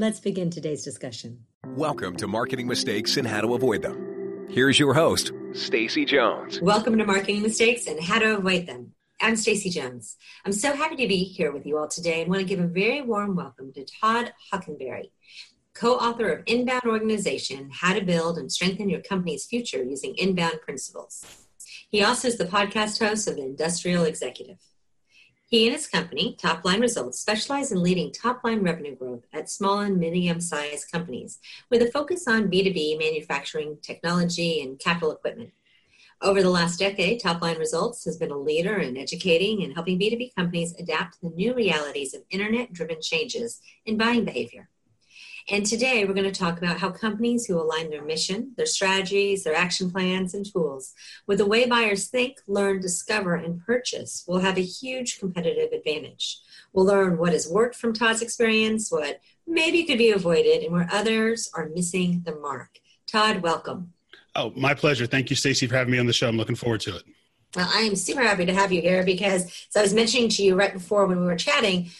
Let's begin today's discussion. Welcome to Marketing Mistakes and How to Avoid Them. Here's your host, Stacy Jones. Welcome to Marketing Mistakes and How to Avoid Them. I'm Stacy Jones. I'm so happy to be here with you all today and want to give a very warm welcome to Todd Hockenberry, co-author of Inbound Organization: How to Build and Strengthen Your Company's Future Using Inbound Principles. He also is the podcast host of The Industrial Executive. He and his company, Top Line Results, specialize in leading top line revenue growth at small and medium sized companies with a focus on B2B manufacturing, technology, and capital equipment. Over the last decade, Top Line Results has been a leader in educating and helping B2B companies adapt to the new realities of internet driven changes in buying behavior. And today we're going to talk about how companies who align their mission, their strategies, their action plans, and tools with the way buyers think, learn, discover, and purchase will have a huge competitive advantage. We'll learn what has worked from Todd's experience, what maybe could be avoided, and where others are missing the mark. Todd, welcome. Oh, my pleasure. Thank you, Stacy, for having me on the show. I'm looking forward to it. Well, I am super happy to have you here because, as I was mentioning to you right before when we were chatting,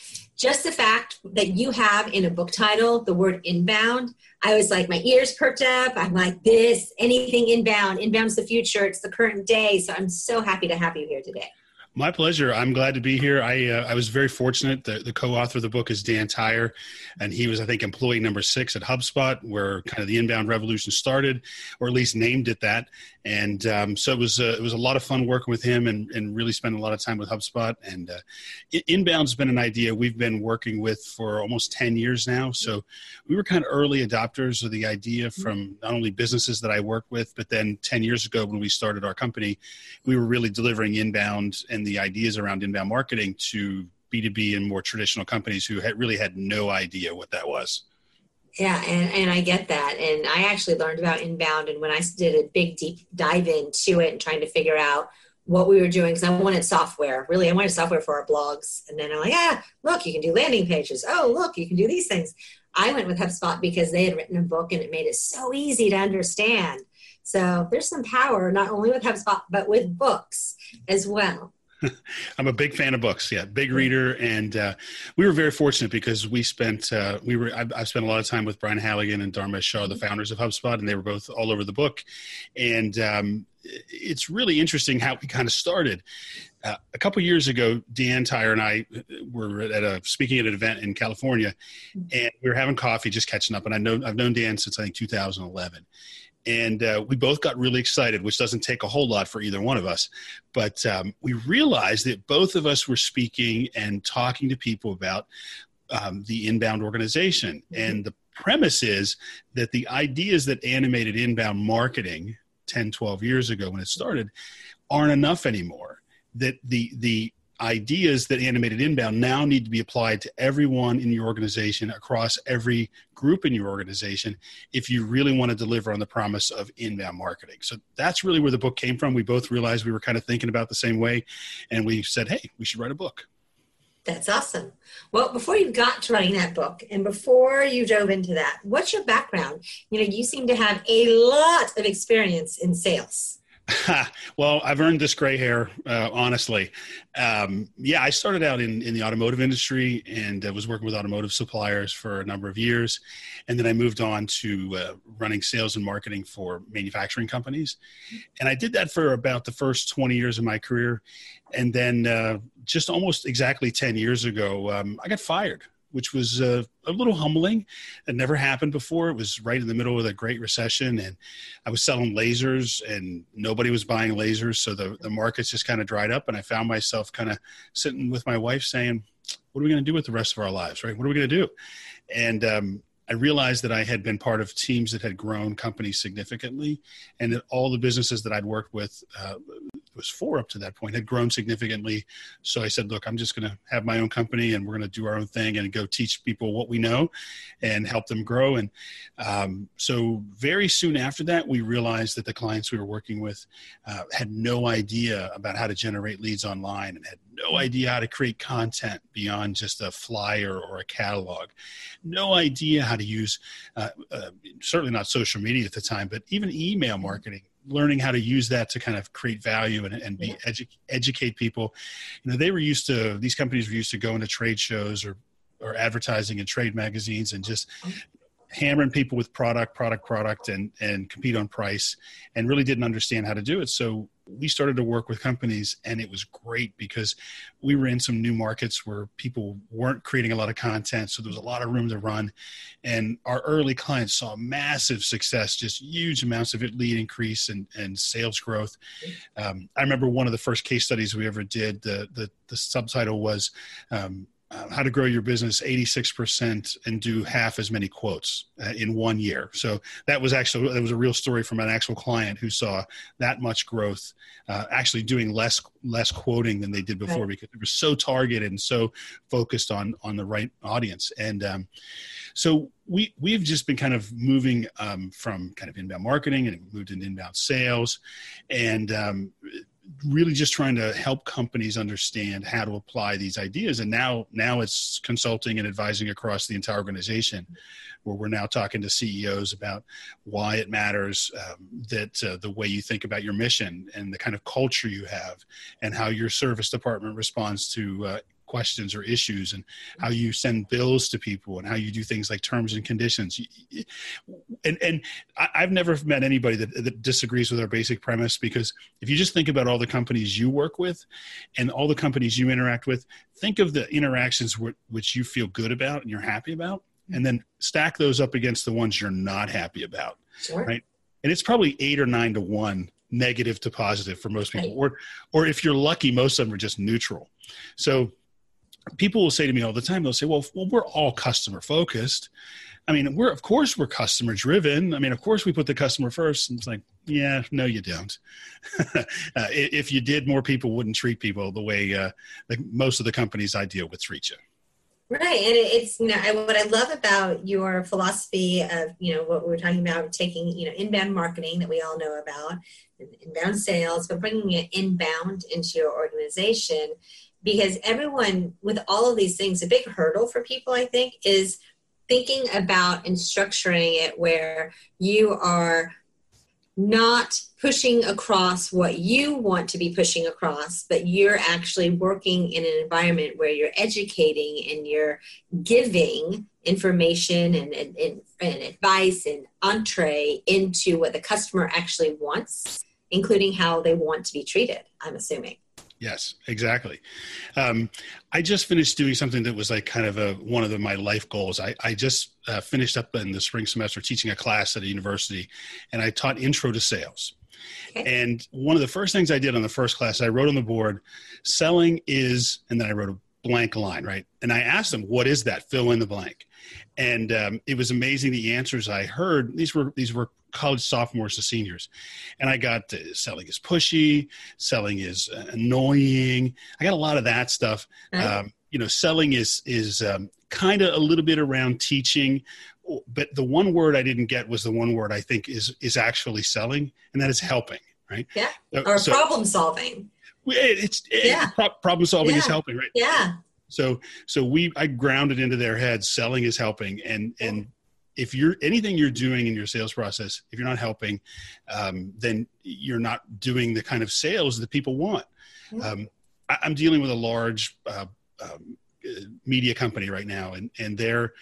just the fact that you have in a book title the word inbound, I was like, my ears perked up. I'm like, this, anything inbound, inbound's the future, it's the current day. So I'm so happy to have you here today. My pleasure. I'm glad to be here. I uh, I was very fortunate. The, the co-author of the book is Dan Tyre, and he was, I think, employee number six at HubSpot, where kind of the inbound revolution started, or at least named it that. And um, so it was uh, it was a lot of fun working with him, and, and really spending a lot of time with HubSpot. And uh, inbound's been an idea we've been working with for almost ten years now. So we were kind of early adopters of the idea from not only businesses that I work with, but then ten years ago when we started our company, we were really delivering inbound and and the ideas around inbound marketing to B2B and more traditional companies who had really had no idea what that was. Yeah, and, and I get that. And I actually learned about inbound. And when I did a big deep dive into it and trying to figure out what we were doing, because I wanted software, really, I wanted software for our blogs. And then I'm like, yeah, look, you can do landing pages. Oh, look, you can do these things. I went with HubSpot because they had written a book and it made it so easy to understand. So there's some power not only with HubSpot, but with books as well. I'm a big fan of books. Yeah, big reader, and uh, we were very fortunate because we spent uh, we were I've, I've, spent a lot of time with Brian Halligan and Dharmesh Shah, the founders of HubSpot, and they were both all over the book. And um, it's really interesting how we kind of started. Uh, a couple years ago, Dan Tyre and I were at a speaking at an event in California, and we were having coffee, just catching up. And I know I've known Dan since I think 2011, and uh, we both got really excited, which doesn't take a whole lot for either one of us. But um, we realized that both of us were speaking and talking to people about um, the inbound organization. Mm-hmm. And the premise is that the ideas that animated inbound marketing 10, 12 years ago when it started aren't enough anymore. That the, the ideas that animated inbound now need to be applied to everyone in your organization across every group in your organization if you really want to deliver on the promise of inbound marketing. So that's really where the book came from. We both realized we were kind of thinking about the same way and we said hey we should write a book. That's awesome. Well before you got to writing that book and before you dove into that what's your background? You know you seem to have a lot of experience in sales well, I've earned this gray hair, uh, honestly. Um, yeah, I started out in, in the automotive industry and uh, was working with automotive suppliers for a number of years. And then I moved on to uh, running sales and marketing for manufacturing companies. And I did that for about the first 20 years of my career. And then uh, just almost exactly 10 years ago, um, I got fired which was uh, a little humbling. It never happened before. It was right in the middle of the Great Recession, and I was selling lasers, and nobody was buying lasers, so the the markets just kind of dried up. And I found myself kind of sitting with my wife saying, "What are we going to do with the rest of our lives? Right? What are we going to do?" And um, I realized that I had been part of teams that had grown companies significantly, and that all the businesses that I'd worked with uh, was four up to that point, had grown significantly. So I said, look, I'm just going to have my own company and we're going to do our own thing and go teach people what we know and help them grow. And um, so very soon after that, we realized that the clients we were working with uh, had no idea about how to generate leads online and had no idea how to create content beyond just a flyer or a catalog, no idea how to use, uh, uh, certainly not social media at the time, but even email marketing learning how to use that to kind of create value and, and be edu- educate people. You know they were used to these companies were used to going to trade shows or or advertising in trade magazines and just mm-hmm. hammering people with product, product, product, and and compete on price, and really didn't understand how to do it. So we started to work with companies, and it was great because we were in some new markets where people weren't creating a lot of content, so there was a lot of room to run, and our early clients saw massive success, just huge amounts of lead increase and and sales growth. Um, I remember one of the first case studies we ever did. The the, the subtitle was. Um, uh, how to grow your business 86% and do half as many quotes uh, in one year. So that was actually that was a real story from an actual client who saw that much growth, uh, actually doing less less quoting than they did before right. because they were so targeted and so focused on on the right audience. And um, so we we've just been kind of moving um, from kind of inbound marketing and moved into inbound sales, and um, really just trying to help companies understand how to apply these ideas. And now now it's consulting and advising across the entire organization where we're now talking to ceos about why it matters um, that uh, the way you think about your mission and the kind of culture you have and how your service department responds to uh, questions or issues and how mm-hmm. you send bills to people and how you do things like terms and conditions. And and i've never met anybody that, that disagrees with our basic premise because if you just think about all the companies you work with and all the companies you interact with think of the interactions which you feel good about and you're happy about mm-hmm. and then stack those up against the ones you're not happy about sure. right? And it's probably eight or nine to one negative to positive for most people or or if you're lucky most of them are just neutral. So people will say to me all the time they'll say well, well we're all customer focused. I mean we're of course we're customer driven. I mean of course we put the customer first and it's like yeah no you don't. Uh, if you did more people wouldn't treat people the way uh, like most of the companies i deal with treat you. Right, and it's you know what I love about your philosophy of you know what we are talking about taking you know inbound marketing that we all know about, inbound sales, but bringing it inbound into your organization because everyone with all of these things a big hurdle for people i think is thinking about and structuring it where you are not pushing across what you want to be pushing across, but you're actually working in an environment where you're educating and you're giving information and, and, and, and advice and entree into what the customer actually wants, including how they want to be treated, I'm assuming. Yes, exactly. Um, I just finished doing something that was like kind of a one of the, my life goals. I, I just uh, finished up in the spring semester teaching a class at a university, and I taught intro to sales. Okay. And one of the first things I did on the first class, I wrote on the board, "Selling is," and then I wrote a blank line, right? And I asked them, "What is that?" Fill in the blank. And um, it was amazing the answers I heard. These were these were college sophomores to seniors. And I got uh, selling is pushy, selling is uh, annoying. I got a lot of that stuff. Um, you know, selling is is um, kind of a little bit around teaching, but the one word I didn't get was the one word I think is is actually selling, and that is helping. Right? Yeah. Or so, problem solving. It, it's it, yeah. problem solving yeah. is helping, right? Yeah. So so we I grounded into their heads selling is helping and and if you're anything you're doing in your sales process, if you're not helping, um, then you're not doing the kind of sales that people want. Mm-hmm. Um, I, am dealing with a large uh, um, media company right now, and and they're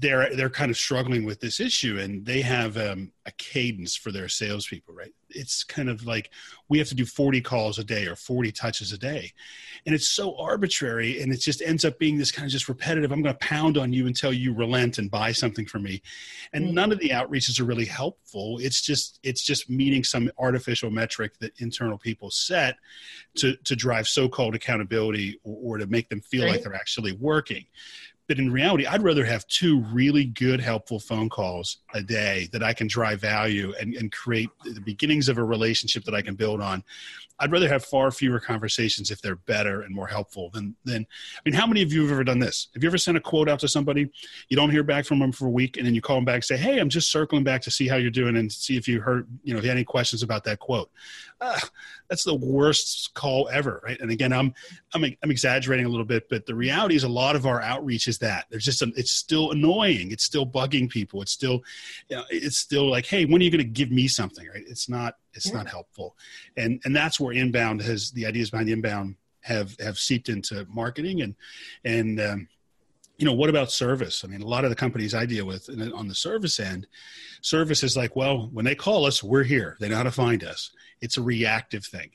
they're they're kind of struggling with this issue, and they have um, a cadence for their salespeople. Right, it's kind of like we have to do 40 calls a day or 40 touches a day, and it's so arbitrary, and it just ends up being this kind of just repetitive. I'm going to pound on you until you relent and buy something from me, and mm-hmm. none of the outreaches are really helpful. It's just it's just meeting some artificial metric that internal people set to to drive so-called accountability or, or to make them feel right. like they're actually working but in reality, I'd rather have two really good, helpful phone calls a day that I can drive value and, and create the beginnings of a relationship that I can build on. I'd rather have far fewer conversations if they're better and more helpful than than. I mean, how many of you have ever done this? Have you ever sent a quote out to somebody, you don't hear back from them for a week, and then you call them back and say, "Hey, I'm just circling back to see how you're doing and see if you heard, you know, if you had any questions about that quote." Uh, that's the worst call ever, right? And again, I'm I'm I'm exaggerating a little bit, but the reality is a lot of our outreach is that. There's just a, it's still annoying, it's still bugging people, it's still, you know, it's still like, hey, when are you going to give me something, right? It's not it's yeah. not helpful, and and that's where inbound has the ideas behind inbound have have seeped into marketing. And and um, you know what about service? I mean a lot of the companies i deal with on the service end service is like well when they call us we're here. They know how to find us. It's a reactive thing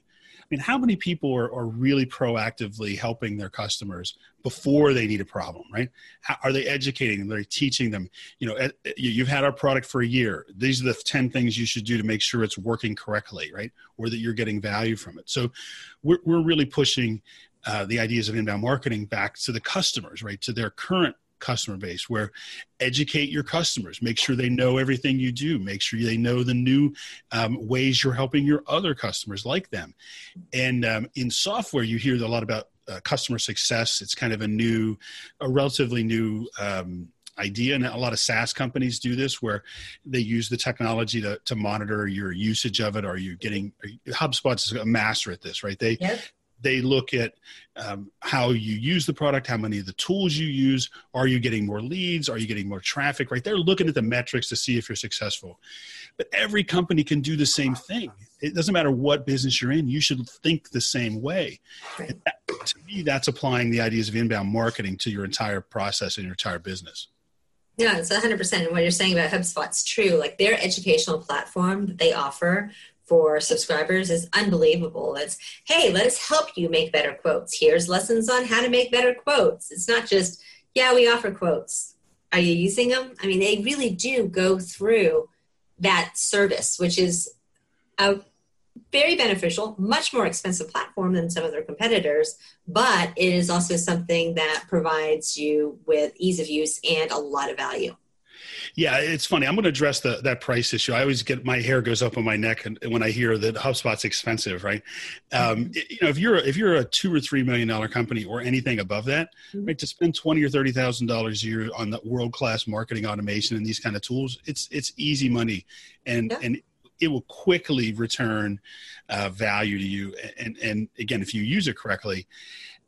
mean, how many people are, are really proactively helping their customers before they need a problem, right? How, are they educating them? Are they teaching them? You know, you've had our product for a year. These are the 10 things you should do to make sure it's working correctly, right? Or that you're getting value from it. So we're, we're really pushing uh, the ideas of inbound marketing back to the customers, right? To their current customer base where educate your customers make sure they know everything you do make sure they know the new um, ways you're helping your other customers like them. And um, in software you hear a lot about uh, customer success. It's kind of a new a relatively new um, idea and a lot of SaaS companies do this where they use the technology to, to monitor your usage of it. Are you getting HubSpot's a master at this right? They yep they look at um, how you use the product, how many of the tools you use. Are you getting more leads? Are you getting more traffic? Right? They're looking at the metrics to see if you're successful. But every company can do the same thing. It doesn't matter what business you're in. You should think the same way. That, to me, that's applying the ideas of inbound marketing to your entire process and your entire business. Yeah, it's 100%. And what you're saying about HubSpot's true. Like their educational platform that they offer for subscribers is unbelievable. It's, hey, let us help you make better quotes. Here's lessons on how to make better quotes. It's not just, yeah, we offer quotes. Are you using them? I mean, they really do go through that service, which is a very beneficial, much more expensive platform than some of their competitors, but it is also something that provides you with ease of use and a lot of value. Yeah, it's funny. I'm going to address the, that price issue. I always get my hair goes up on my neck and, when I hear that HubSpot's expensive, right? Um, mm-hmm. you know, if you're if you're a two or three million dollar company or anything above that, mm-hmm. right, to spend twenty or thirty thousand dollars a year on the world class marketing automation and these kind of tools, it's it's easy money, and yeah. and it will quickly return uh, value to you. And and again, if you use it correctly,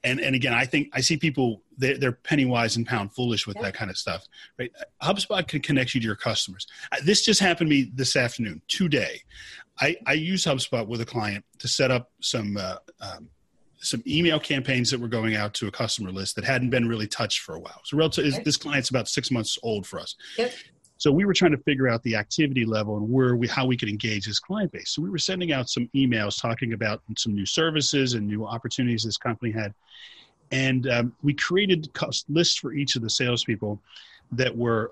and and again, I think I see people they're, they're penny wise and pound foolish with yeah. that kind of stuff. Right? HubSpot can connect you to your customers. This just happened to me this afternoon, today. I, I use HubSpot with a client to set up some uh, um, some email campaigns that were going out to a customer list that hadn't been really touched for a while. So relative, this client's about six months old for us. Yep. So we were trying to figure out the activity level and where we how we could engage this client base. So we were sending out some emails talking about some new services and new opportunities this company had, and um, we created lists for each of the salespeople that were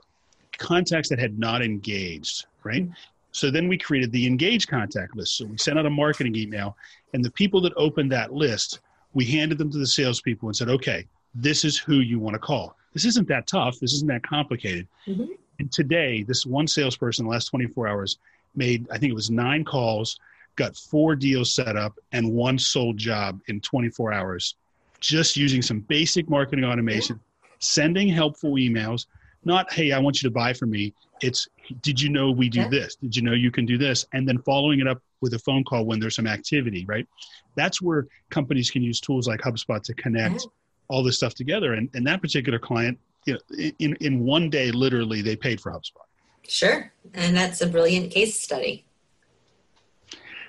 contacts that had not engaged. Right. Mm-hmm. So then we created the engaged contact list. So we sent out a marketing email, and the people that opened that list, we handed them to the salespeople and said, "Okay, this is who you want to call." This isn't that tough. This isn't that complicated. Mm-hmm. And today, this one salesperson in the last 24 hours made, I think it was nine calls, got four deals set up, and one sold job in 24 hours, just using some basic marketing automation, sending helpful emails. Not, hey, I want you to buy from me. It's, did you know we do this? Did you know you can do this? And then following it up with a phone call when there's some activity, right? That's where companies can use tools like HubSpot to connect yeah. all this stuff together. And, and that particular client you know, in, in one day, literally, they paid for HubSpot. Sure. And that's a brilliant case study.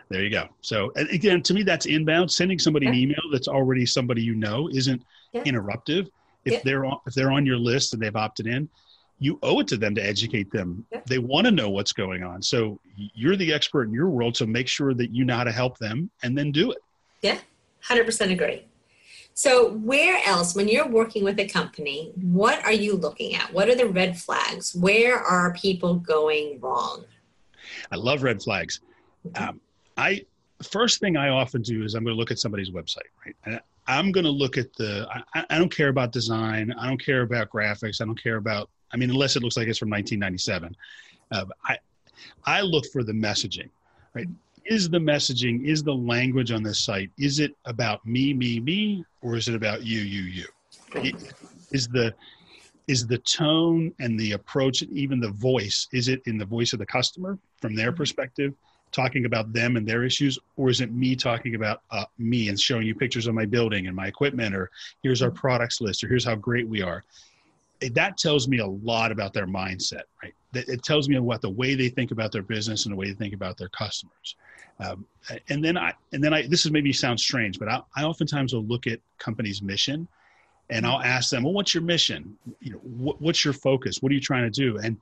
There you go. So again, to me, that's inbound. Sending somebody an email that's already somebody you know isn't yeah. interruptive. If yeah. they're on, if they're on your list and they've opted in, you owe it to them to educate them. Yeah. They want to know what's going on. So you're the expert in your world. So make sure that you know how to help them and then do it. Yeah, hundred percent agree. So, where else, when you're working with a company, what are you looking at? What are the red flags? Where are people going wrong? I love red flags. Um, I first thing I often do is I'm going to look at somebody's website, right? And I'm going to look at the. I, I don't care about design. I don't care about graphics. I don't care about. I mean, unless it looks like it's from 1997. Uh, I I look for the messaging. Right? Is the messaging? Is the language on this site? Is it about me, me, me, or is it about you, you, you? Is the is the tone and the approach and even the voice is it in the voice of the customer from their mm-hmm. perspective talking about them and their issues or is it me talking about uh, me and showing you pictures of my building and my equipment or here's our mm-hmm. products list or here's how great we are that tells me a lot about their mindset right it tells me what the way they think about their business and the way they think about their customers um, and then i and then i this is maybe sounds strange but I, I oftentimes will look at companies mission and I'll ask them, well, what's your mission? You know, what, what's your focus? What are you trying to do? And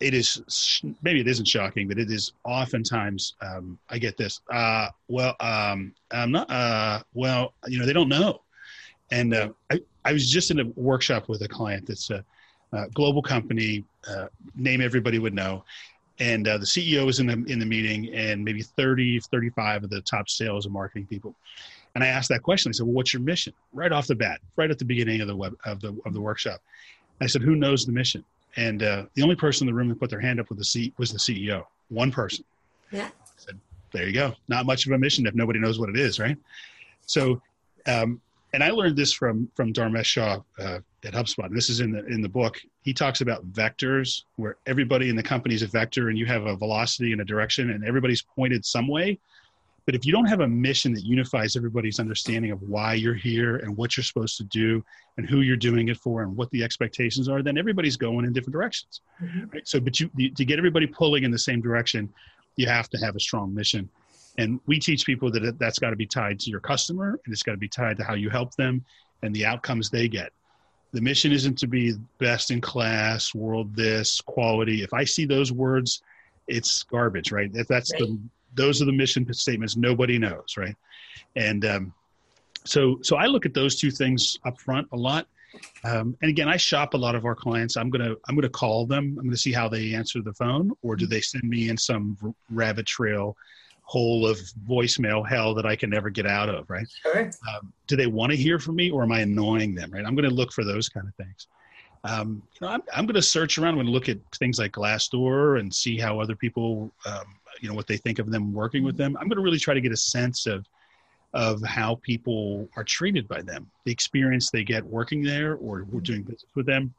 it is maybe it isn't shocking, but it is oftentimes um, I get this. Uh, well, um, I'm not. Uh, well, you know, they don't know. And uh, I, I was just in a workshop with a client that's a, a global company, uh, name everybody would know. And uh, the CEO was in the in the meeting, and maybe 30, 35 of the top sales and marketing people. And I asked that question. I said, "Well, what's your mission?" Right off the bat, right at the beginning of the web of the of the workshop. I said, "Who knows the mission?" And uh, the only person in the room that put their hand up with the seat was the CEO. One person. Yeah. I said, "There you go. Not much of a mission if nobody knows what it is, right?" So, um, and I learned this from from Dharmesh Shah uh, at HubSpot. This is in the in the book. He talks about vectors, where everybody in the company is a vector, and you have a velocity and a direction, and everybody's pointed some way. But if you don't have a mission that unifies everybody's understanding of why you're here and what you're supposed to do and who you're doing it for and what the expectations are, then everybody's going in different directions. Mm-hmm. Right? So, but you to get everybody pulling in the same direction, you have to have a strong mission. And we teach people that that's got to be tied to your customer and it's got to be tied to how you help them and the outcomes they get. The mission isn't to be best in class, world this, quality. If I see those words, it's garbage, right? If that's right. the those are the mission statements nobody knows right and um, so so i look at those two things up front a lot um, and again i shop a lot of our clients i'm gonna i'm gonna call them i'm gonna see how they answer the phone or do they send me in some rabbit trail hole of voicemail hell that i can never get out of right? Sure. Um, do they want to hear from me or am i annoying them right? I'm gonna look for those kind of things. Um, you know, I'm, I'm going to search around and look at things like Glassdoor and see how other people um, you know what they think of them working with them. I'm going to really try to get a sense of of how people are treated by them the experience they get working there or doing business with them.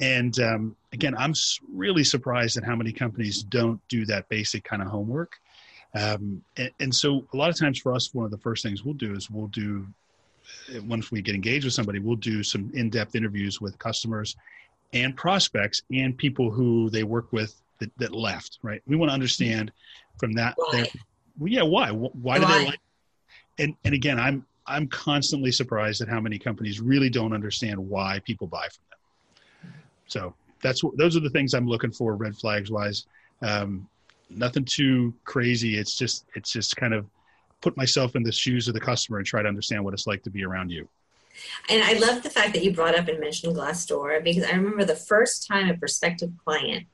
And um, again i'm really surprised at how many companies don't do that basic kind of homework um, and, and, so a lot of times for us one of the first things we'll do is we'll do uh, once we get engaged with somebody we'll do some in-depth interviews with customers and prospects and people who they work with that, that left, right? We want to understand from that. Why? well, yeah, why? Why do they like? And and again, I'm I'm constantly surprised at how many companies really don't understand why people buy from them. So that's those are the things I'm looking for, red flags wise. Um, nothing too crazy. It's just it's just kind of put myself in the shoes of the customer and try to understand what it's like to be around you. And I love the fact that you brought up and mentioned Glassdoor because I remember the first time a prospective client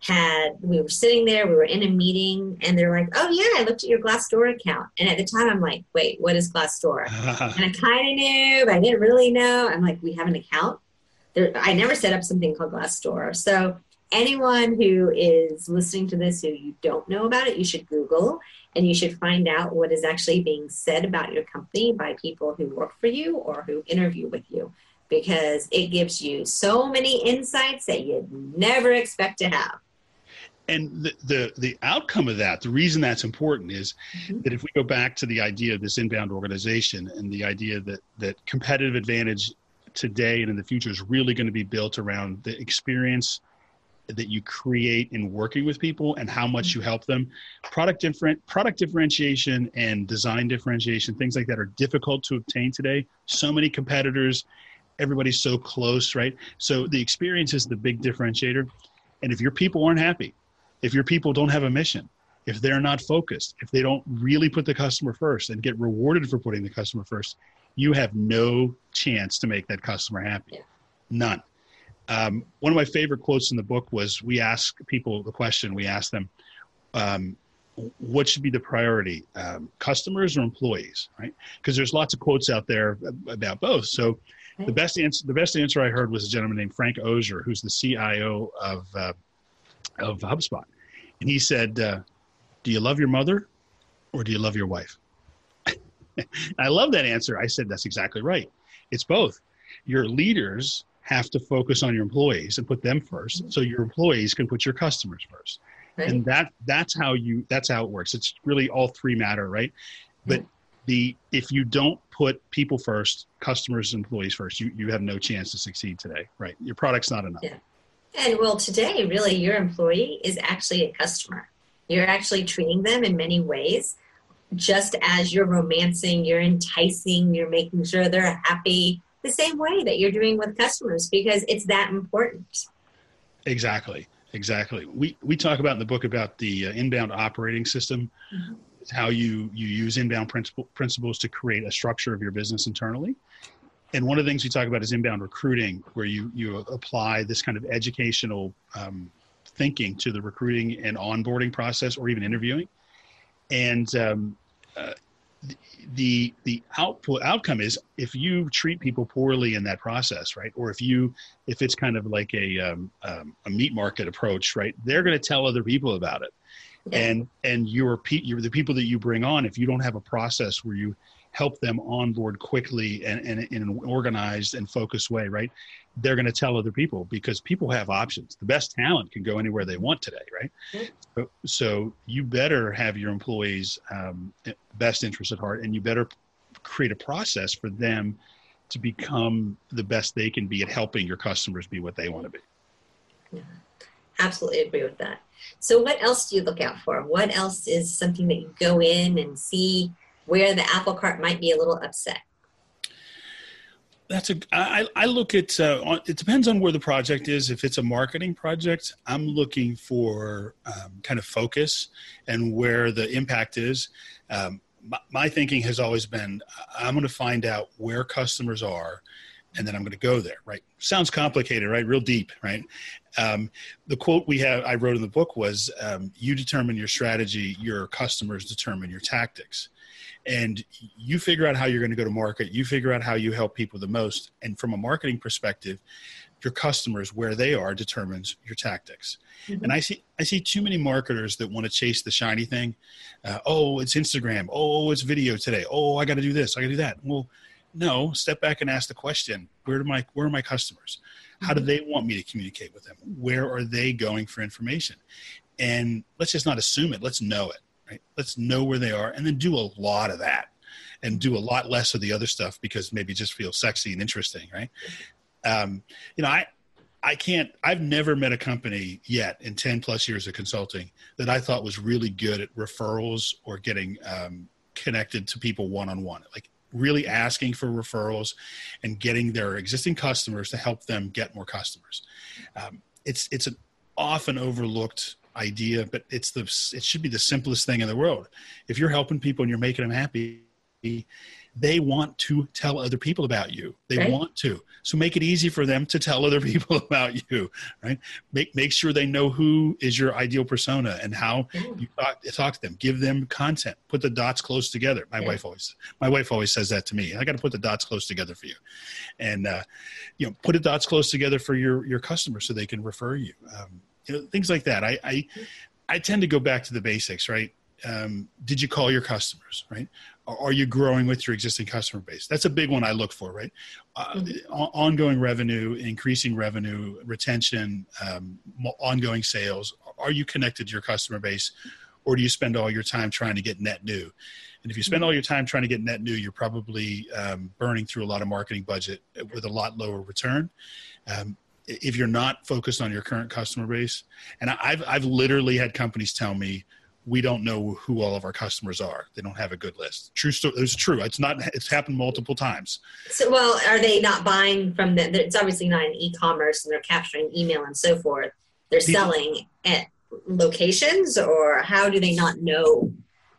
had we were sitting there, we were in a meeting, and they're like, "Oh yeah, I looked at your Glassdoor account." And at the time, I'm like, "Wait, what is Glassdoor?" and I kind of knew, but I didn't really know. I'm like, "We have an account." There, I never set up something called Glassdoor. So anyone who is listening to this who you don't know about it, you should Google and you should find out what is actually being said about your company by people who work for you or who interview with you because it gives you so many insights that you'd never expect to have and the, the, the outcome of that the reason that's important is mm-hmm. that if we go back to the idea of this inbound organization and the idea that that competitive advantage today and in the future is really going to be built around the experience that you create in working with people and how much you help them. Product different product differentiation and design differentiation things like that are difficult to obtain today. So many competitors everybody's so close right? So the experience is the big differentiator. And if your people aren't happy if your people don't have a mission, if they're not focused, if they don't really put the customer first and get rewarded for putting the customer first, you have no chance to make that customer happy. None. Um, one of my favorite quotes in the book was we ask people the question, we ask them, um, what should be the priority um, customers or employees right? Because there's lots of quotes out there about both. So the best answer the best answer i heard was a gentleman named frank ozier who's the cio of uh, of hubspot. And he said uh, do you love your mother or do you love your wife? I love that answer. I said that's exactly right. It's both. Your leaders have to focus on your employees and put them first mm-hmm. so your employees can put your customers first. Right. and that that's how you that's how it works. It's really all three matter right? But the if you don't put people first customers and employees first you you have no chance to succeed today right? Your product's not enough. Yeah. and well today really your employee is actually a customer. You're actually treating them in many ways just as you're romancing you're enticing you're making sure they're happy the same way that you're doing with customers because it's that important exactly Exactly. We we talk about in the book about the uh, inbound operating system, mm-hmm. how you you use inbound principle, principles to create a structure of your business internally. And one of the things we talk about is inbound recruiting, where you you apply this kind of educational um, thinking to the recruiting and onboarding process, or even interviewing. And um, uh, the the output outcome is if you treat people poorly in that process right? Or if you if it's kind of like a um, um, a meat market approach right? They're going to tell other people about it. Yeah. and and you're, you're the people that you bring on if you don't have a process where you help them onboard quickly and, and in an organized and focused way right they're going to tell other people because people have options. The best talent can go anywhere they want today, right? Mm-hmm. So, so, you better have your employees' um, best interest at heart, and you better create a process for them to become the best they can be at helping your customers be what they want to be. Yeah, absolutely agree with that. So, what else do you look out for? What else is something that you go in and see where the apple cart might be a little upset? That's a I, I look at uh, it depends on where the project is. If it's a marketing project i'm looking for um, kind of focus and where the impact is. Um, my, my, thinking has always been i'm going to find out where customers are and then i'm going to go there right? Sounds complicated right? Real deep right? Um, the quote we have i wrote in the book was um, you determine your strategy your customers determine your tactics and you figure out how you're going to go to market you figure out how you help people the most and from a marketing perspective your customers where they are determines your tactics. Mm-hmm. and i see i see too many marketers that want to chase the shiny thing. Uh, oh it's instagram. Oh it's video today. Oh i got to do this i got to do that. Well no step back and ask the question where do my where are my customers? How do mm-hmm. they want me to communicate with them? Where are they going for information? And let's just not assume it let's know it right? Let's know where they are and then do a lot of that and do a lot less of the other stuff because maybe just feels sexy and interesting, right? Um, you know, I, I can't, I've never met a company yet in 10 plus years of consulting that I thought was really good at referrals or getting um, connected to people one on one. Like really asking for referrals and getting their existing customers to help them get more customers. Um, it's, it's an often overlooked idea, but it's the it should be the simplest thing in the world. If you're helping people and you're making them happy, they want to tell other people about you. They right. want to. So make it easy for them to tell other people about you, right? Make make sure they know who is your ideal persona and how you talk, talk, to them. Give them content. Put the dots close together. My yeah. wife always my wife always says that to me. I got to put the dots close together for you, and uh, you know, put the dots close together for your your customers so they can refer you. Um, you know, things like that. I, I, I tend to go back to the basics, right? Um, did you call your customers, right? Are you growing with your existing customer base? That's a big one I look for, right? Uh, mm-hmm. Ongoing revenue, increasing revenue, retention, um, ongoing sales. Are you connected to your customer base, or do you spend all your time trying to get net new? And if you spend mm-hmm. all your time trying to get net new, you're probably um, burning through a lot of marketing budget with a lot lower return. Um, if you're not focused on your current customer base, and I've I've literally had companies tell me we don't know who all of our customers are. They don't have a good list. True story. It's true. It's not. It's happened multiple times. So, well, are they not buying from the? It's obviously not an e-commerce, and they're capturing email and so forth. They're selling at locations, or how do they not know?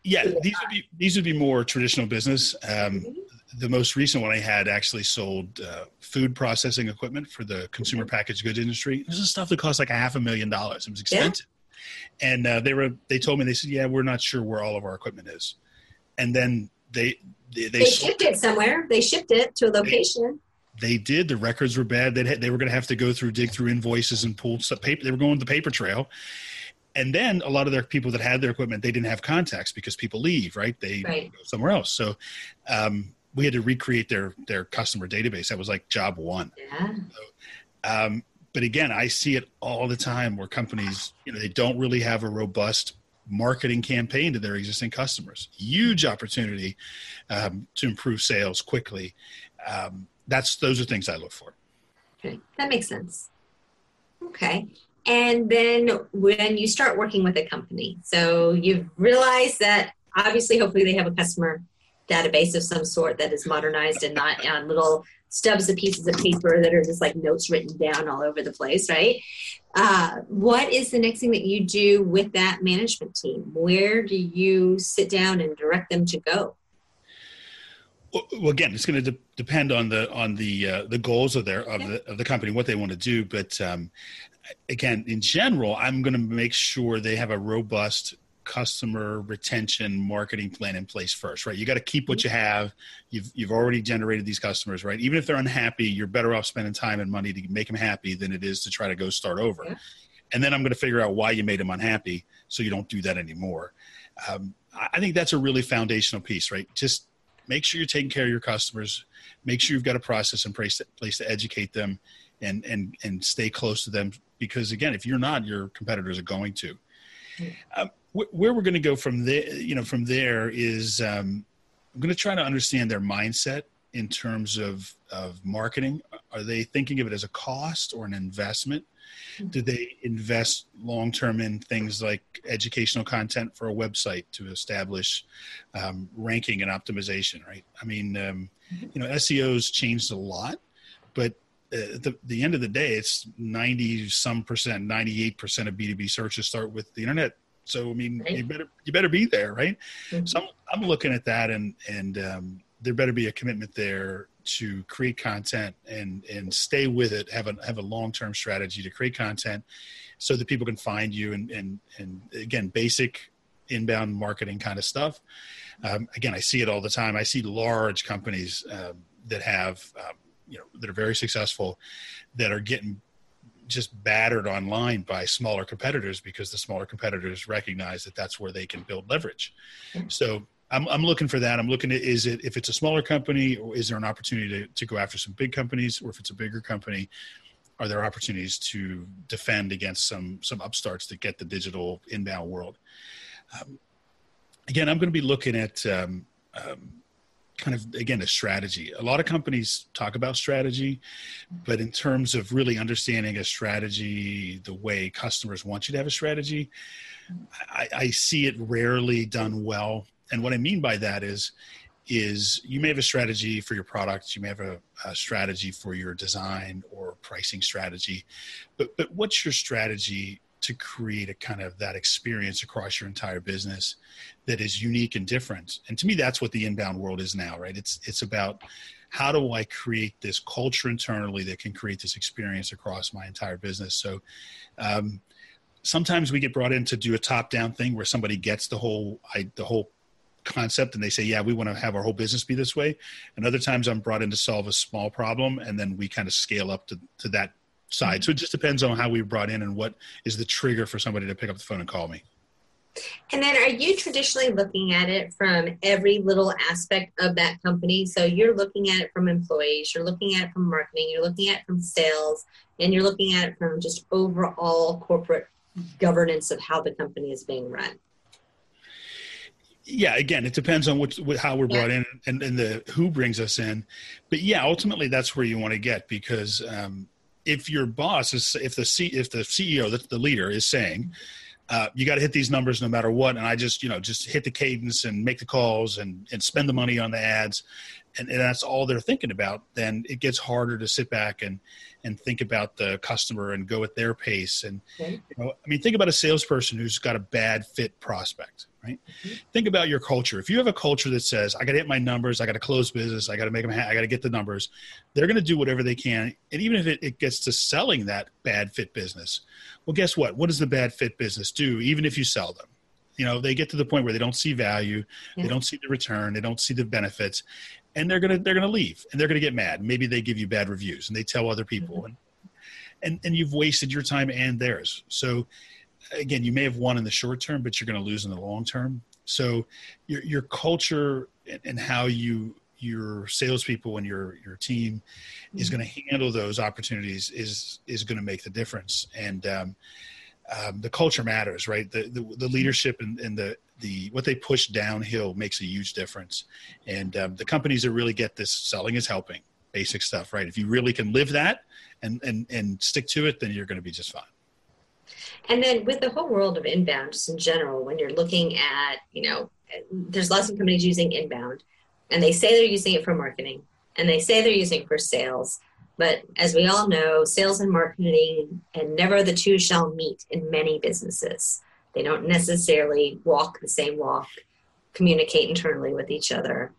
Yeah, these would be these would be more traditional business. Um, mm-hmm the most recent one I had actually sold uh, food processing equipment for the consumer packaged goods industry. This is stuff that cost like a half a million dollars. It was expensive. and uh, they were they told me they said, "Yeah, we're not sure where all of our equipment is," and then they they, they, they shipped it somewhere. They shipped it to a location. They, they did. The records were bad. They they were going to have to go through, dig through invoices and pull some paper. They were going the paper trail, and then a lot of their people that had their equipment, they didn't have contacts because people leave, right? They right. go somewhere else. So um, we had to recreate their their customer database. That was like job one. Yeah. So, um, but again, I see it all the time where companies, you know, they don't really have a robust marketing campaign to their existing customers. Huge opportunity um, to improve sales quickly. Um, that's those are things I look for. Okay, that makes sense. Okay, and then when you start working with a company, so you've realized that obviously, hopefully, they have a customer database of some sort that is modernized and not on little stubs of pieces of paper that are just like notes written down all over the place, right? Uh, what is the next thing that you do with that management team? Where do you sit down and direct them to go? Well, again, it's going to de- depend on the on the uh, the goals of their of the of the company, what they want to do. But um, again, in general, I'm going to make sure they have a robust customer retention marketing plan in place first, right? You got to keep what you have. You've you've already generated these customers, right? Even if they're unhappy, you're better off spending time and money to make them happy than it is to try to go start over. Yeah. And then I'm going to figure out why you made them unhappy, so you don't do that anymore. Um, I think that's a really foundational piece, right? Just make sure you're taking care of your customers. Make sure you've got a process in place, place to educate them, and and and stay close to them. Because again, if you're not, your competitors are going to. Um, where we're going to go from there, you know, from there is um, I'm going to try to understand their mindset in terms of of marketing. Are they thinking of it as a cost or an investment? Mm-hmm. Do they invest long term in things like educational content for a website to establish um, ranking and optimization? Right. I mean, um, mm-hmm. you know, SEO's changed a lot, but uh, the the end of the day, it's ninety some percent, ninety eight percent of B two B searches start with the internet so I mean, right. you better you better be there, right? Mm-hmm. So I'm, I'm looking at that, and and um, there better be a commitment there to create content and and stay with it. Have a have a long term strategy to create content, so that people can find you and and and again, basic inbound marketing kind of stuff. Um, again, I see it all the time. I see large companies um, that have um, you know that are very successful that are getting just battered online by smaller competitors because the smaller competitors recognize that that's where they can build leverage. So I'm, I'm looking for that. I'm looking at is it if it's a smaller company or is there an opportunity to, to go after some big companies or if it's a bigger company, are there opportunities to defend against some some upstarts that get the digital inbound world? Um, again, I'm going to be looking at um, um, kind of again a strategy. A lot of companies talk about strategy but in terms of really understanding a strategy the way customers want you to have a strategy I, I, see it rarely done well. And what i mean by that is is you may have a strategy for your products you may have a, a strategy for your design or pricing strategy but but what's your strategy to create a kind of that experience across your entire business that is unique and different. And to me, that's what the inbound world is now, right? It's it's about how do I create this culture internally that can create this experience across my entire business. So um, sometimes we get brought in to do a top-down thing where somebody gets the whole I, the whole concept and they say, yeah, we want to have our whole business be this way. And other times I'm brought in to solve a small problem and then we kind of scale up to, to that side. So it just depends on how we brought in and what is the trigger for somebody to pick up the phone and call me. And then are you traditionally looking at it from every little aspect of that company? So you're looking at it from employees, you're looking at it from marketing, you're looking at it from sales, and you're looking at it from just overall corporate governance of how the company is being run. Yeah, again, it depends on which, how we're brought yeah. in and, and the who brings us in. But yeah, ultimately that's where you want to get because um, if your boss is if the C, if the CEO, the, the leader, is saying, uh, you got to hit these numbers no matter what, and I just you know just hit the cadence and make the calls and and spend the money on the ads, and, and that's all they're thinking about, then it gets harder to sit back and and think about the customer and go at their pace. And okay. you know, I mean, think about a salesperson who's got a bad fit prospect, right? Mm-hmm. Think about your culture. If you have a culture that says, "I got to hit my numbers, I got to close business, I got to make them, ha- I got to get the numbers," they're going to do whatever they can, and even if it, it gets to selling that bad fit business, well, guess what? What does the bad fit business do? Even if you sell them, you know they get to the point where they don't see value yeah. they don't see the return they don't see the benefits and they're gonna they're gonna leave and they're gonna get mad. Maybe they give you bad reviews and they tell other people mm-hmm. and and and you've wasted your time and theirs. So again, you may have won in the short term, but you're gonna lose in the long term. So your your culture and how you your salespeople and your your team mm-hmm. is going to handle those opportunities is is going to make the difference. And um, um, the culture matters, right? The the, the leadership and, and the the what they push downhill makes a huge difference. And um, the companies that really get this selling is helping basic stuff, right? If you really can live that and and and stick to it, then you're going to be just fine. And then with the whole world of inbound, just in general, when you're looking at, you know, there's lots of companies using inbound, and they say they're using it for marketing, and they say they're using it for sales. But as we all know, sales and marketing and never the two shall meet in many businesses. They don't necessarily walk the same walk, communicate internally with each other.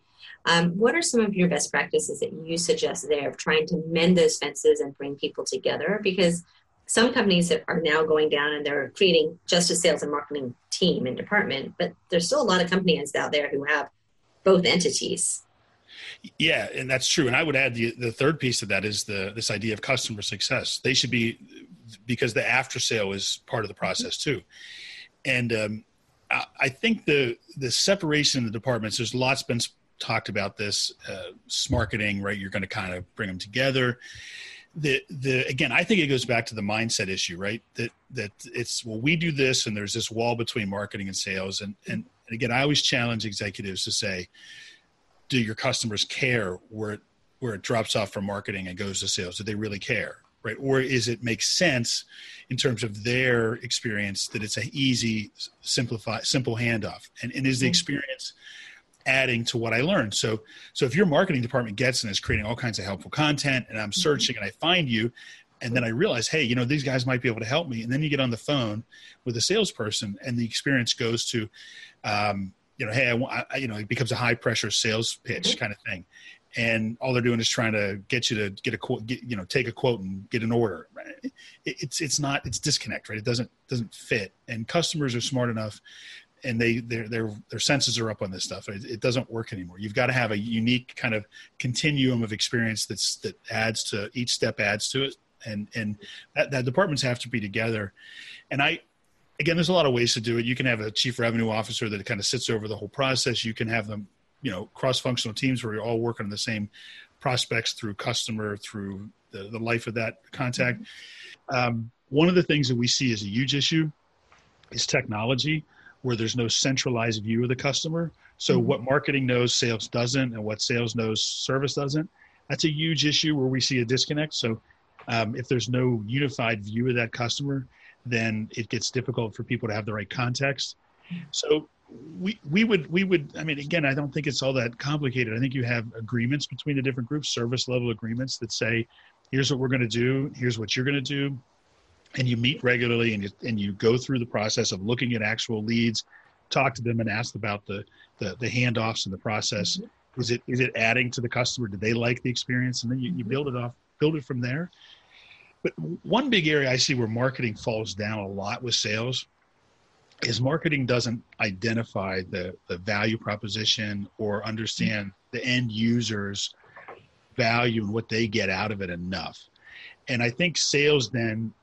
Um, what are some of your best practices that you suggest there of trying to mend those fences and bring people together? Because some companies are now going down and they're creating just a sales and marketing team and department, but there's still a lot of companies out there who have both entities. Yeah, and that's true. And I would add the the third piece of that is the this idea of customer success. They should be because the after sale is part of the process too and um, I, I think the the separation of the departments. There's lots been talked about this uh, marketing, right? You're going to kind of bring them together. The the again, I think it goes back to the mindset issue, right? That that it's well, we do this, and there's this wall between marketing and sales, and and, and again, I always challenge executives to say, do your customers care where it, where it drops off from marketing and goes to sales? Do they really care? right? Or is it make sense in terms of their experience that it's an easy, simplify, simple handoff? And, and is the mm-hmm. experience adding to what I learned? So, so if your marketing department gets and is creating all kinds of helpful content, and I'm mm-hmm. searching and I find you, and then I realize, hey, you know, these guys might be able to help me. And then you get on the phone with a salesperson, and the experience goes to, um, you know, hey, I, I, you know, it becomes a high pressure sales pitch mm-hmm. kind of thing and all they're doing is trying to get you to get a quote, get, you know, take a quote and get an order. It, it's it's not it's disconnect, right? It doesn't doesn't fit. And customers are smart enough, and they their their their senses are up on this stuff. It, it doesn't work anymore. You've got to have a unique kind of continuum of experience that's that adds to each step adds to it, and and that, that departments have to be together. And I again, there's a lot of ways to do it. You can have a chief revenue officer that kind of sits over the whole process. You can have them you know cross-functional teams where you're all working on the same prospects through customer through the, the life of that contact um, one of the things that we see as a huge issue is technology where there's no centralized view of the customer. So mm-hmm. what marketing knows sales doesn't and what sales knows service doesn't. That's a huge issue where we see a disconnect. So um, if there's no unified view of that customer then it gets difficult for people to have the right context. So we we would we would i mean again i don't think it's all that complicated. I think you have agreements between the different groups service level agreements that say here's what we're going to do here's what you're going to do and you meet regularly and you, and you go through the process of looking at actual leads talk to them and ask about the the, the handoffs and the process. Mm-hmm. is it is it adding to the customer? Do they like the experience? And then you, you build it off build it from there. But one big area i see where marketing falls down a lot with sales is marketing doesn't identify the, the value proposition or understand the end users value and what they get out of it enough. And i think sales then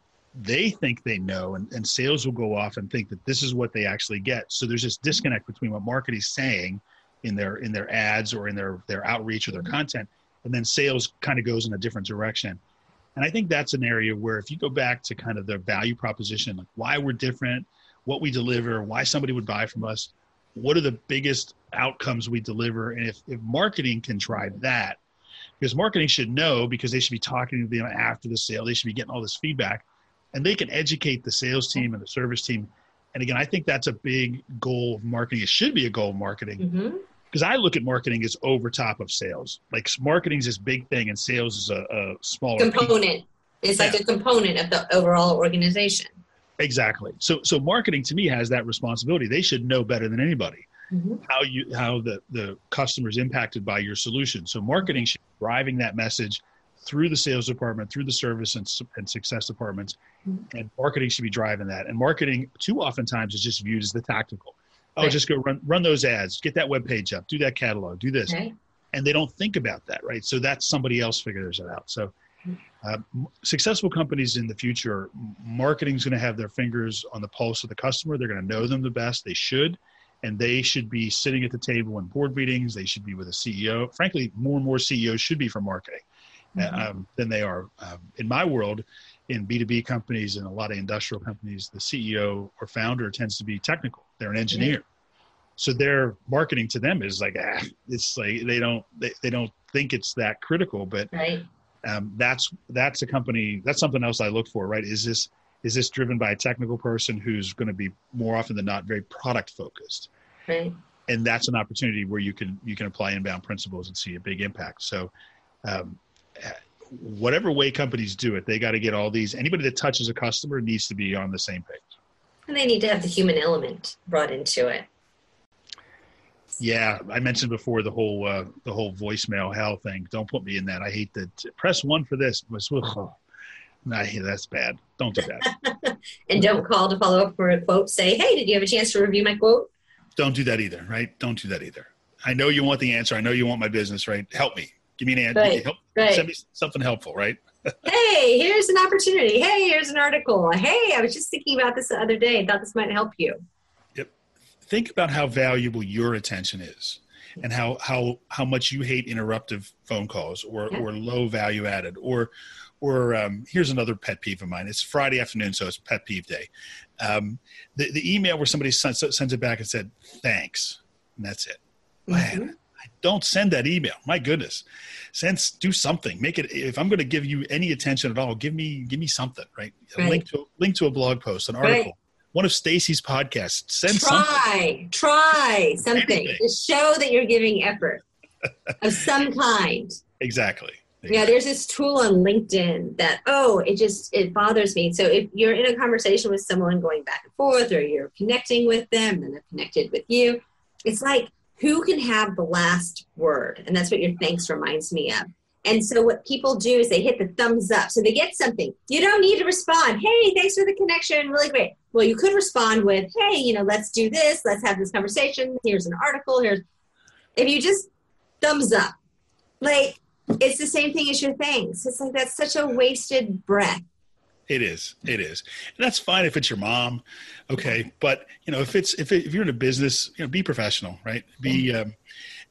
they think they know and, and sales will go off and think that this is what they actually get. So there's this disconnect between what marketing is saying in their in their ads or in their their outreach or their content and then sales kind of goes in a different direction. And i think that's an area where if you go back to kind of the value proposition like why we're different what we deliver, why somebody would buy from us, what are the biggest outcomes we deliver, and if, if marketing can drive that, because marketing should know because they should be talking to them after the sale, they should be getting all this feedback, and they can educate the sales team and the service team. And again, I think that's a big goal of marketing. It should be a goal of marketing. Mm-hmm. because I look at marketing as over top of sales. Like marketing is this big thing, and sales is a, a smaller component. Piece. It's like a component of the overall organization. Exactly. So so marketing to me has that responsibility. They should know better than anybody mm-hmm. how you how the the customer is impacted by your solution. So marketing should be driving that message through the sales department, through the service and, and success departments, mm-hmm. and marketing should be driving that. And marketing too oftentimes is just viewed as the tactical. Oh, right. just go run run those ads, get that web page up, do that catalog, do this, okay. and they don't think about that, right? So that's somebody else figures it out. So. Uh, successful companies in the future, marketing is going to have their fingers on the pulse of the customer. They're going to know them the best. They should, and they should be sitting at the table in board meetings. They should be with a CEO. Frankly, more and more CEOs should be from marketing mm-hmm. um, than they are. Um, in my world, in B2B companies and a lot of industrial companies, the CEO or founder tends to be technical. They're an engineer. So their marketing to them is like, ah, it's like they don't they, they don't think it's that critical. But right. um, that's that's a company. That's something else I look for. Right? Is this is this driven by a technical person who's going to be more often than not very product focused? Right. And that's an opportunity where you can you can apply inbound principles and see a big impact. So um, whatever way companies do it, they got to get all these. Anybody that touches a customer needs to be on the same page. And they need to have the human element brought into it. Yeah, I mentioned before the whole uh, the whole voicemail hell thing. Don't put me in that. I hate that. Press one for this. Oh, nah, that's bad. Don't do that. and don't call to follow up for a quote. Say, hey, did you have a chance to review my quote? Don't do that either. Right? Don't do that either. I know you want the answer. I know you want my business. Right? Help me. Give me an answer. Right. Help, right. Send me something helpful. Right? hey, here's an opportunity. Hey, here's an article. Hey, I was just thinking about this the other day. I thought this might help you think about how valuable your attention is and how how how much you hate interruptive phone calls or yeah. or low value added or or um, here's another pet peeve of mine. It's Friday afternoon, so it's pet peeve day. Um, the the email where somebody sends, sends it back and said thanks, and that's it. Mm-hmm. Man, don't send that email. My goodness, send do something. Make it. If I'm going to give you any attention at all, give me give me something. Right, right. link to link to a blog post, an article. Right one of Stacy's podcasts. Send try, something. try something to show that you're giving effort of some kind. Exactly. Yeah, there's this tool on LinkedIn that oh, it just it bothers me. So if you're in a conversation with someone going back and forth, or you're connecting with them and they're connected with you, it's like who can have the last word, and that's what your thanks reminds me of. And so what people do is they hit the thumbs up. So they get something. You don't need to respond. Hey, thanks for the connection. Really great. Well, you could respond with, hey, you know, let's do this. Let's have this conversation. Here's an article. Here's if you just thumbs up. Like it's the same thing as your thanks. It's like that's such a wasted breath. It is. It is. And that's fine if it's your mom. Okay. But you know, if it's if, it, if you're in a business, you know, be professional, right? Be um,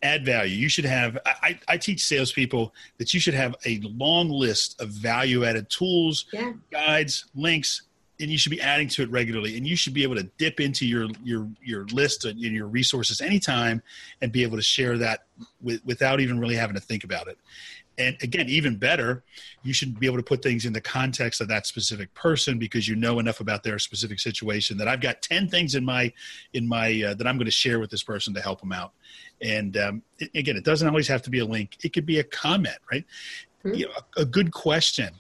add value. You should have, I, I teach salespeople that you should have a long list of value added tools, yeah. guides, links, and you should be adding to it regularly. And you should be able to dip into your, your, your list and your resources anytime and be able to share that with, without even really having to think about it and again even better you should be able to put things in the context of that specific person because you know enough about their specific situation that i've got 10 things in my in my uh, that i'm going to share with this person to help them out. And um, it, again it doesn't always have to be a link. It could be a comment right? Mm-hmm. you know, a, a, good question.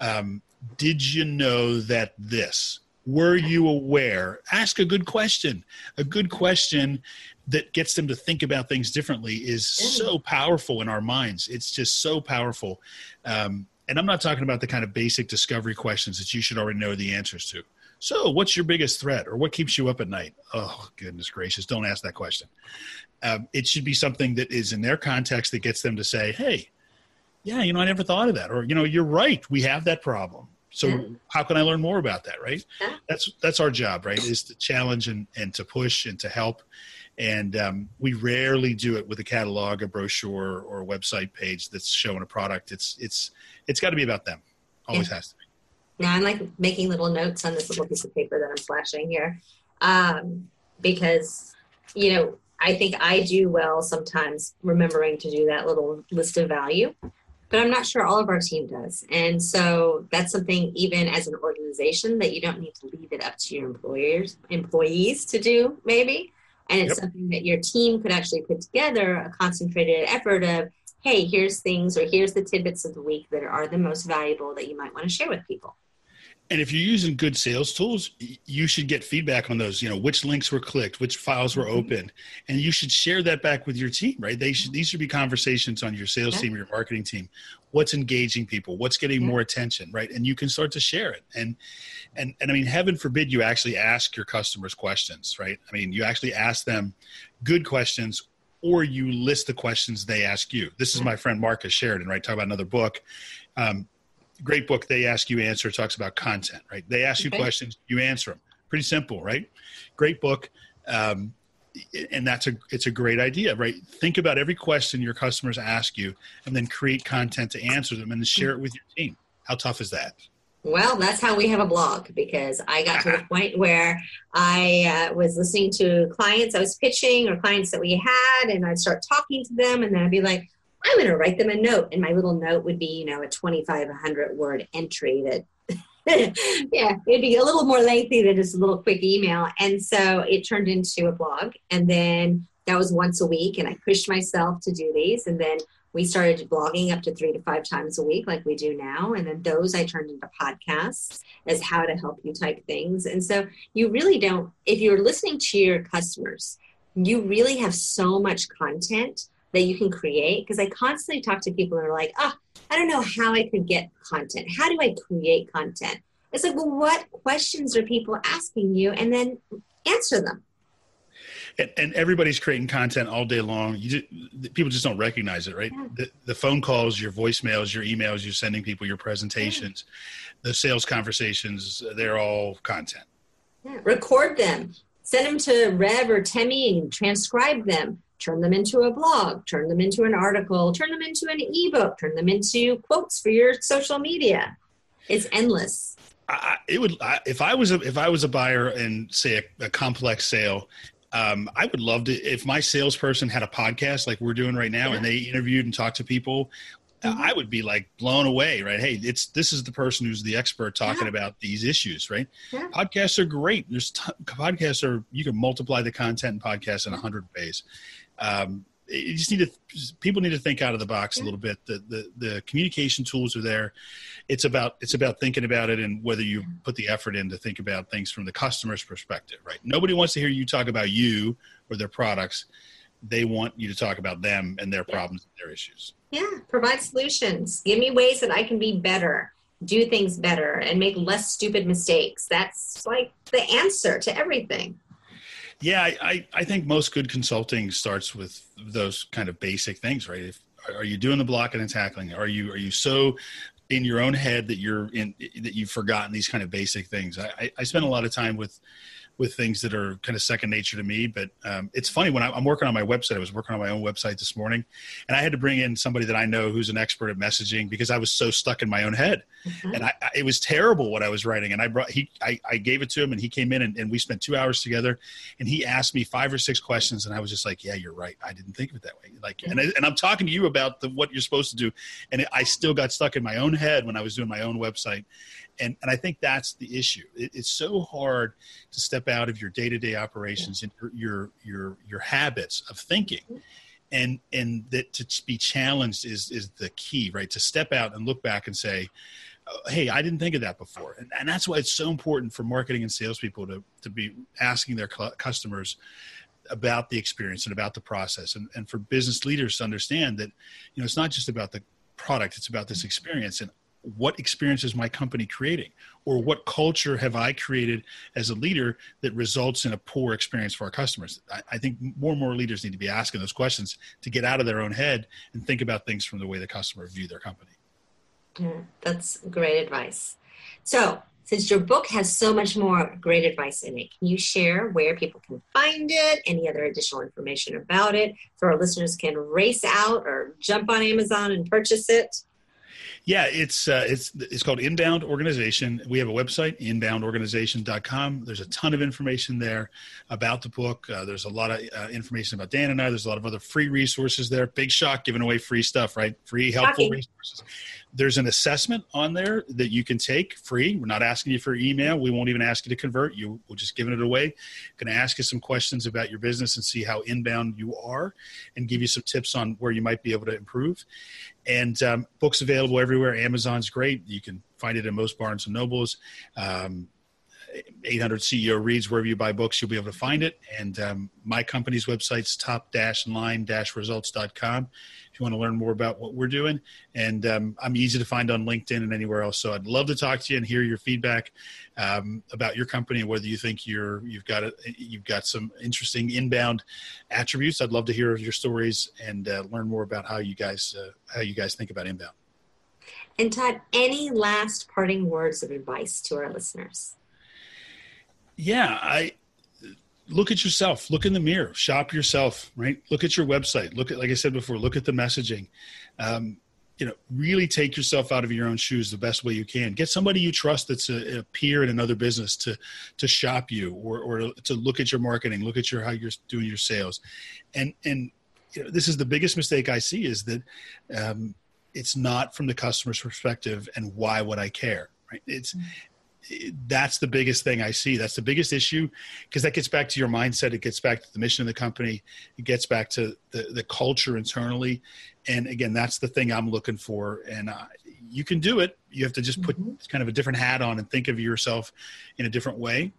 Um, did you know that this? Were you aware? Ask a good question. A good question that gets them to think about things differently is so powerful in our minds. It's just so powerful. Um, and I'm not talking about the kind of basic discovery questions that you should already know the answers to. So, what's your biggest threat or what keeps you up at night? Oh, goodness gracious, don't ask that question. Um, it should be something that is in their context that gets them to say, hey, yeah, you know, I never thought of that. Or, you know, you're right, we have that problem. So yeah. how can I learn more about that? Right. Yeah. That's that's our job, right? Is to challenge and, and to push and to help and um, we rarely do it with a catalog, a brochure, or a website page that's showing a product. It's it's it's got to be about them. Always yeah. has to be. Now I'm like making little notes on this little piece of paper that I'm flashing here, um, because you know I think I do well sometimes remembering to do that little list of value, but I'm not sure all of our team does. And so that's something even as an organization that you don't need to leave it up to your employers employees to do maybe and it's Yep. something that your team could actually put together a concentrated effort of hey here's things or here's the tidbits of the week that are the most valuable that you might want to share with people And if you're using good sales tools, you should get feedback on those. You know, which links were clicked, which files were Mhm. opened, and you should share that back with your team. Right? They should. These should be conversations on your sales team, or your marketing team. What's engaging people? What's getting more attention? Right? And you can start to share it. And and and I mean, heaven forbid you actually ask your customers questions. Right? I mean, you actually ask them good questions. Or you list the questions they ask you. This is my friend Marcus Sheridan, right? Talk about another book. Um, great book they ask you answer talks about content right? They ask you Okay. questions you answer them pretty simple right? Great book um, and that's a it's a great idea right? Think about every question your customers ask you and then create content to answer them and then share it with your team. How tough is that? Well, that's how we have a blog because I got to the point where I uh, was listening to clients I was pitching or clients that we had, and I'd start talking to them, and then I'd be like, I'm going to write them a note. And my little note would be, you know, a 2,500 word entry that, yeah, it'd be a little more lengthy than just a little quick email. And so it turned into a blog. And then that was once a week, and I pushed myself to do these. And then we started blogging up to three to five times a week like we do now and then those i turned into podcasts as how to help you type things and so you really don't if you're listening to your customers you really have so much content that you can create? Because i constantly talk to people that are like ah i don't know how i could get content. How do i create content? It's like well what questions are people asking you? And then answer them. And, and everybody's creating content all day long. You just, people just don't recognize it right? Yeah. the, the phone calls your voicemails your emails you're sending people your presentations the sales conversations they're all content. Yeah, record them, send them to Rev or Temi and transcribe them, turn them into a blog, turn them into an article, turn them into an ebook, turn them into quotes for your social media. It's endless. I, it would I, if I was a if I was a buyer and say a, a complex sale, um, I would love to if my salesperson had a podcast like we're doing right now and they interviewed and talked to people. I would be like blown away, right? Hey, it's this is the person who's the expert talking Yeah. about these issues, right? Yeah. Podcasts are great. There's t- podcasts are you can multiply the content in podcasts in a hundred ways. Um, you just need to people need to think out of the box a little bit. The, the the communication tools are there. It's about it's about thinking about it and whether you put the effort in to think about things from the customer's perspective, right? Nobody wants to hear you talk about you or their products. They want you to talk about them and their problems and their issues. Yeah, provide solutions. Give me ways that I can be better, do things better, and make less stupid mistakes. That's like the answer to everything. Yeah, I, I, think most good consulting starts with those kind of basic things, right? If, are you doing the blocking and tackling? Are you are you so in your own head that you're in that you've forgotten these kind of basic things? I, I, I spend a lot of time with with things that are kind of second nature to me. But um, it's funny when I, I'm working on my website. I was working on my own website this morning, and I had to bring in somebody that I know who's an expert at messaging because I was so stuck in my own head Mhm. and I, I, it was terrible what I was writing. And I brought he, I, I gave it to him, and he came in, and, and we spent two hours together. And he asked me five or six questions, and I was just like, "Yeah, you're right. I didn't think of it that way." Like, and, I, and I'm talking to you about the, what you're supposed to do, and I still got stuck in my own head when I was doing my own website. And and I think that's the issue. It, it's so hard to step out of your day to day operations and your, your your your habits of thinking. And and that to be challenged is is the key right? To step out and look back and say oh, hey i didn't think of that before. And, and that's why it's so important for marketing and salespeople to to be asking their customers about the experience and about the process. And, and for business leaders to understand that you know it's not just about the product it's about this experience. And what experience is my company creating or what culture have i created as a leader that results in a poor experience for our customers I, I think more and more leaders need to be asking those questions to get out of their own head and think about things from the way the customer view their company Yeah, that's great advice. So, since your book has so much more great advice in it, can you share where people can find it, any other additional information about it, so our listeners can race out or jump on Amazon and purchase it? Yeah, it's uh, it's it's called Inbound Organization. We have a website, inboundorganization.com. There's a ton of information there about the book. Uh, there's a lot of uh, information about Dan and I. There's a lot of other free resources there. Big shock, giving away free stuff, right? Free helpful Shocking. resources. There's an assessment on there that you can take free. We're not asking you for email. We won't even ask you to convert. You we're just giving it away. Going to ask you some questions about your business and see how inbound you are, and give you some tips on where you might be able to improve. And um, books available everywhere. Amazon's great. You can find it in most Barnes and Nobles. Um, 800 CEO reads wherever you buy books, you'll be able to find it. And um, my company's website's top-line-results.com you want to learn more about what we're doing. And um, I'm easy to find on LinkedIn and anywhere else. So I'd love to talk to you and hear your feedback um, about your company and whether you think you're you've got a, you've got some interesting inbound attributes. I'd love to hear your stories and uh, learn more about how you guys uh, how you guys think about inbound. And Todd, any last parting words of advice to our listeners? Yeah, I look at yourself. Look in the mirror. Shop yourself. Right. Look at your website. Look at, like I said before, look at the messaging. Um, you know, really take yourself out of your own shoes the best way you can. Get somebody you trust that's a, a peer in another business to to shop you or or to look at your marketing, look at your how you're doing your sales, and and you know, this is the biggest mistake I see is that um, it's not from the customer's perspective and why would I care right it's mm-hmm that's the biggest thing I see. That's the biggest issue because that gets back to your mindset. It gets back to the mission of the company. It gets back to the, the culture internally. And again, that's the thing I'm looking for. And uh, you can do it. You have to just put mm-hmm. kind of a different hat on and think of yourself in a different way.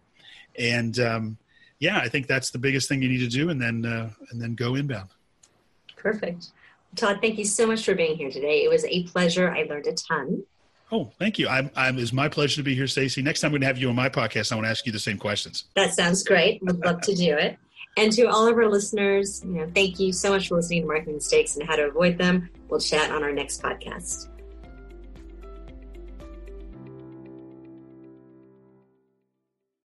And um, yeah, I think that's the biggest thing you need to do. And then, uh, and then go inbound. Perfect. Todd, thank you so much for being here today. It was a pleasure. I learned a ton. Oh, thank you. I'm, I'm, it's my pleasure to be here, Stacy. Next time I'm going to have you on my podcast, I want to ask you the same questions. That sounds great. Would love to do it. And to all of our listeners, you know, thank you so much for listening to Marketing Mistakes and How to Avoid Them. We'll chat on our next podcast.